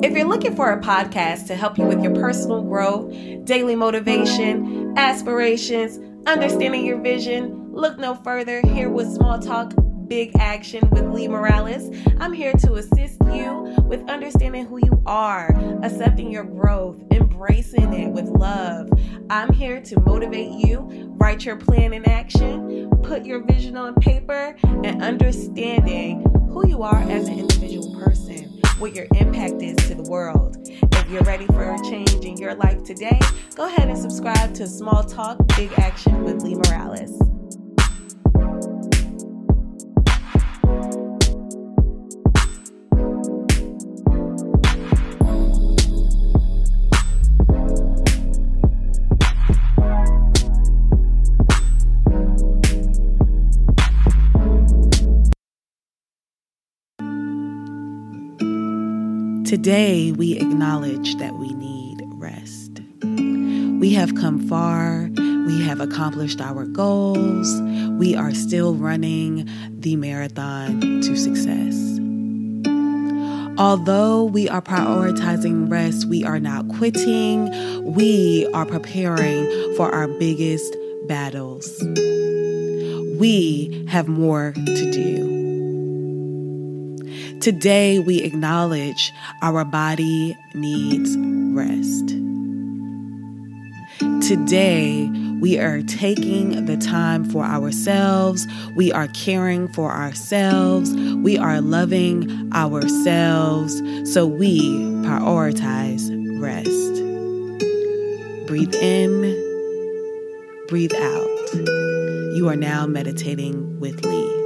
If you're looking for a podcast to help you with your personal growth, daily motivation, aspirations, understanding your vision, look no further. Here with Small Talk Big Action with Li Morales. I'm here to assist you with understanding who you are, accepting your growth, embracing it with love. I'm here to motivate you, write your plan in action, put your vision on paper, and understanding who you are as an individual what your impact is to the world. If you're ready for a change in your life today, go ahead and subscribe to Small Talk Big Action with Li Morales. Today, we acknowledge that we need rest. We have come far. We have accomplished our goals. We are still running the marathon to success. Although we are prioritizing rest, we are not quitting. We are preparing for our biggest battles. We have more to do. Today, we acknowledge our body needs rest. Today, we are taking the time for ourselves. We are caring for ourselves. We are loving ourselves. So we prioritize rest. Breathe in, breathe out. You are now meditating with Li.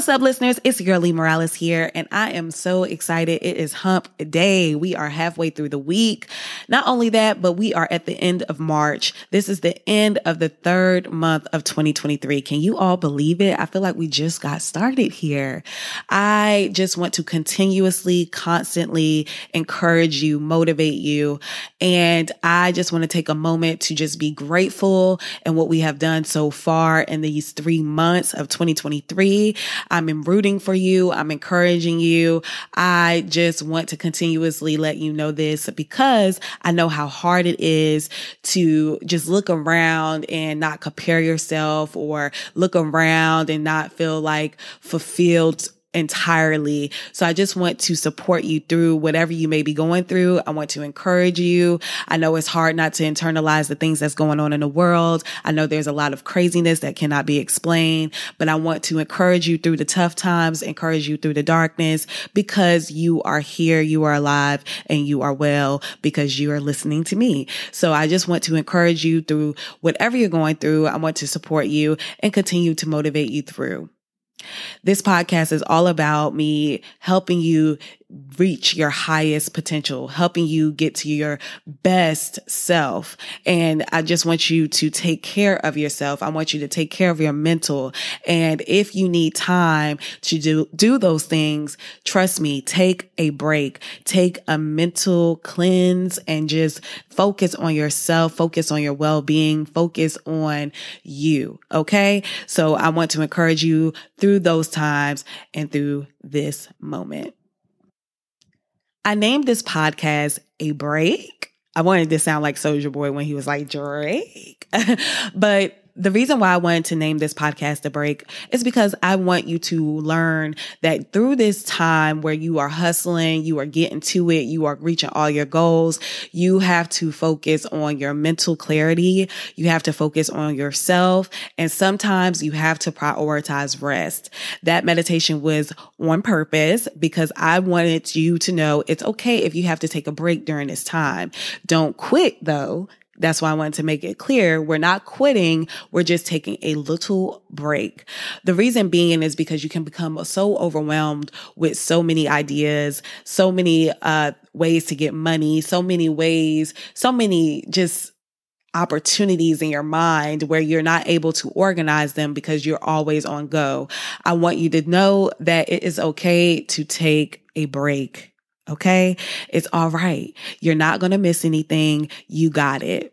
What's up, listeners? It's your Li Morales here, and I am so excited. It is hump day. We are halfway through the week. Not only that, but we are at the end of March. This is the end of the third month of 2023. Can you all believe it? I feel like we just got started here. I just want to continuously, constantly encourage you, motivate you. And I just want to take a moment to just be grateful and what we have done so far in these three months of 2023. I'm rooting for you. I'm encouraging you. I just want to continuously let you know this because I know how hard it is to just look around and not compare yourself or look around and not feel like fulfilled entirely. So I just want to support you through whatever you may be going through. I want to encourage you. I know it's hard not to internalize the things that's going on in the world. I know there's a lot of craziness that cannot be explained, but I want to encourage you through the tough times, encourage you through the darkness because you are here, you are alive and you are well because you are listening to me. So I just want to encourage you through whatever you're going through. I want to support you and continue to motivate you through. This podcast is all about me helping you reach your highest potential, helping you get to your best self. And I just want you to take care of yourself. I want you to take care of your mental. And if you need time to do, do those things, trust me, take a break, take a mental cleanse and just focus on yourself, focus on your well-being, focus on you. Okay. So I want to encourage you through those times and through this moment. I named this podcast A Break. I wanted to sound like Soulja Boy when he was like Drake, but the reason why I wanted to name this podcast A Break is because I want you to learn that through this time where you are hustling, you are getting to it, you are reaching all your goals, you have to focus on your mental clarity. You have to focus on yourself. And sometimes you have to prioritize rest. That meditation was on purpose because I wanted you to know it's okay if you have to take a break during this time. Don't quit though. That's why I wanted to make it clear. We're not quitting. We're just taking a little break. The reason being is because you can become so overwhelmed with so many ideas, so many, uh, ways to get money, so many ways, so many just opportunities in your mind where you're not able to organize them because you're always on go. I want you to know that it is okay to take a break Okay. It's all right. You're not going to miss anything. You got it.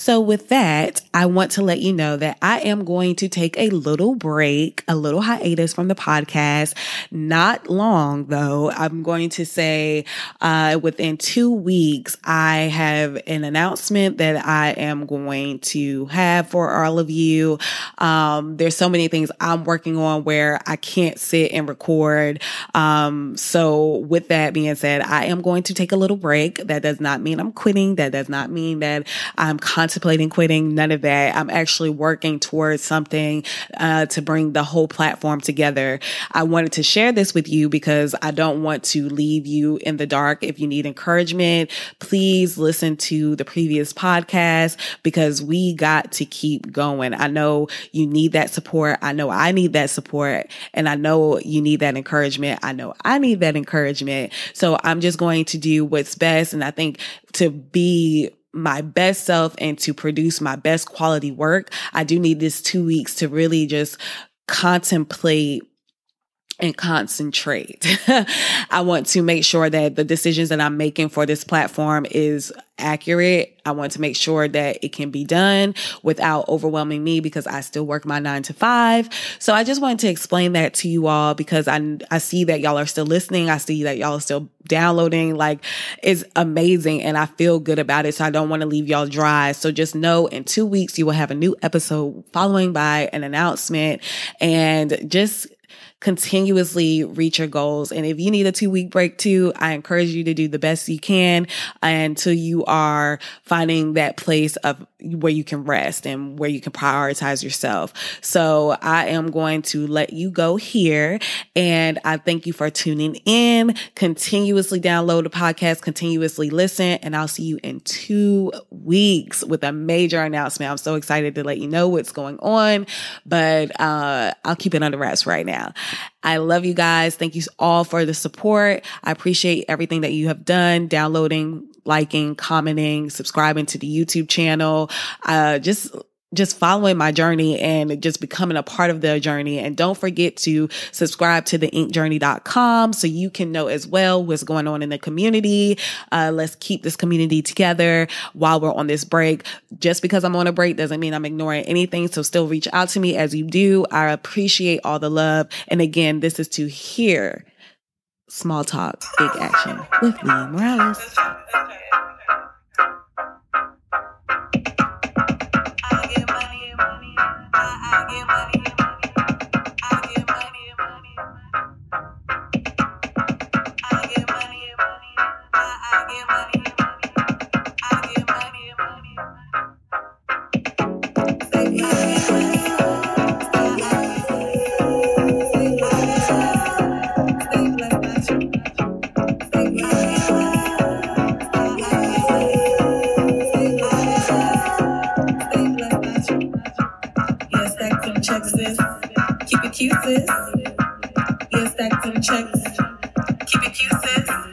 So, with that, I want to let you know that I am going to take a little break, a little hiatus from the podcast. Not long, though. I'm going to say uh, within two weeks, I have an announcement that I am going to have for all of you. Um, there's so many things I'm working on where I can't sit and record. Um, so, with that being said, I am going to take a little break. That does not mean I'm quitting. That does not mean that I'm contemplating quitting, none of that. I'm actually working towards something uh, to bring the whole platform together. I wanted to share this with you because I don't want to leave you in the dark. If you need encouragement, please listen to the previous podcast because we got to keep going. I know you need that support. I know I need that support and I know you need that encouragement. I know I need that encouragement. So I'm just going to do what's best. And I think to be my best self and to produce my best quality work, I do need this two weeks to really just contemplate and concentrate. I want to make sure that the decisions that I'm making for this platform is accurate. I want to make sure that it can be done without overwhelming me because I still work my nine to five. So I just wanted to explain that to you all because I, I see that y'all are still listening. I see that y'all are still downloading. Like it's amazing and I feel good about it. So I don't want to leave y'all dry. So just know in two weeks, you will have a new episode following by an announcement and just continuously reach your goals. And if you need a two week break too, I encourage you to do the best you can until you are finding that place of where you can rest and where you can prioritize yourself. So I am going to let you go here and I thank you for tuning in, continuously download the podcast, continuously listen, and I'll see you in two weeks with a major announcement. I'm so excited to let you know what's going on, but uh, I'll keep it under wraps right now. I love you guys. Thank you all for the support. I appreciate everything that you have done, downloading, liking, commenting, subscribing to the YouTube channel. Uh, just just following my journey and just becoming a part of the journey. And don't forget to subscribe to the inkjourney.com so you can know as well what's going on in the community. Uh, let's keep this community together while we're on this break. Just because I'm on a break doesn't mean I'm ignoring anything. So still reach out to me as you do. I appreciate all the love. And again, this is to hear small talk, big action with Li Morales. stack some checks, sis. Keep it cute, sis. Yeah, stack some checks. Keep it cute, sis.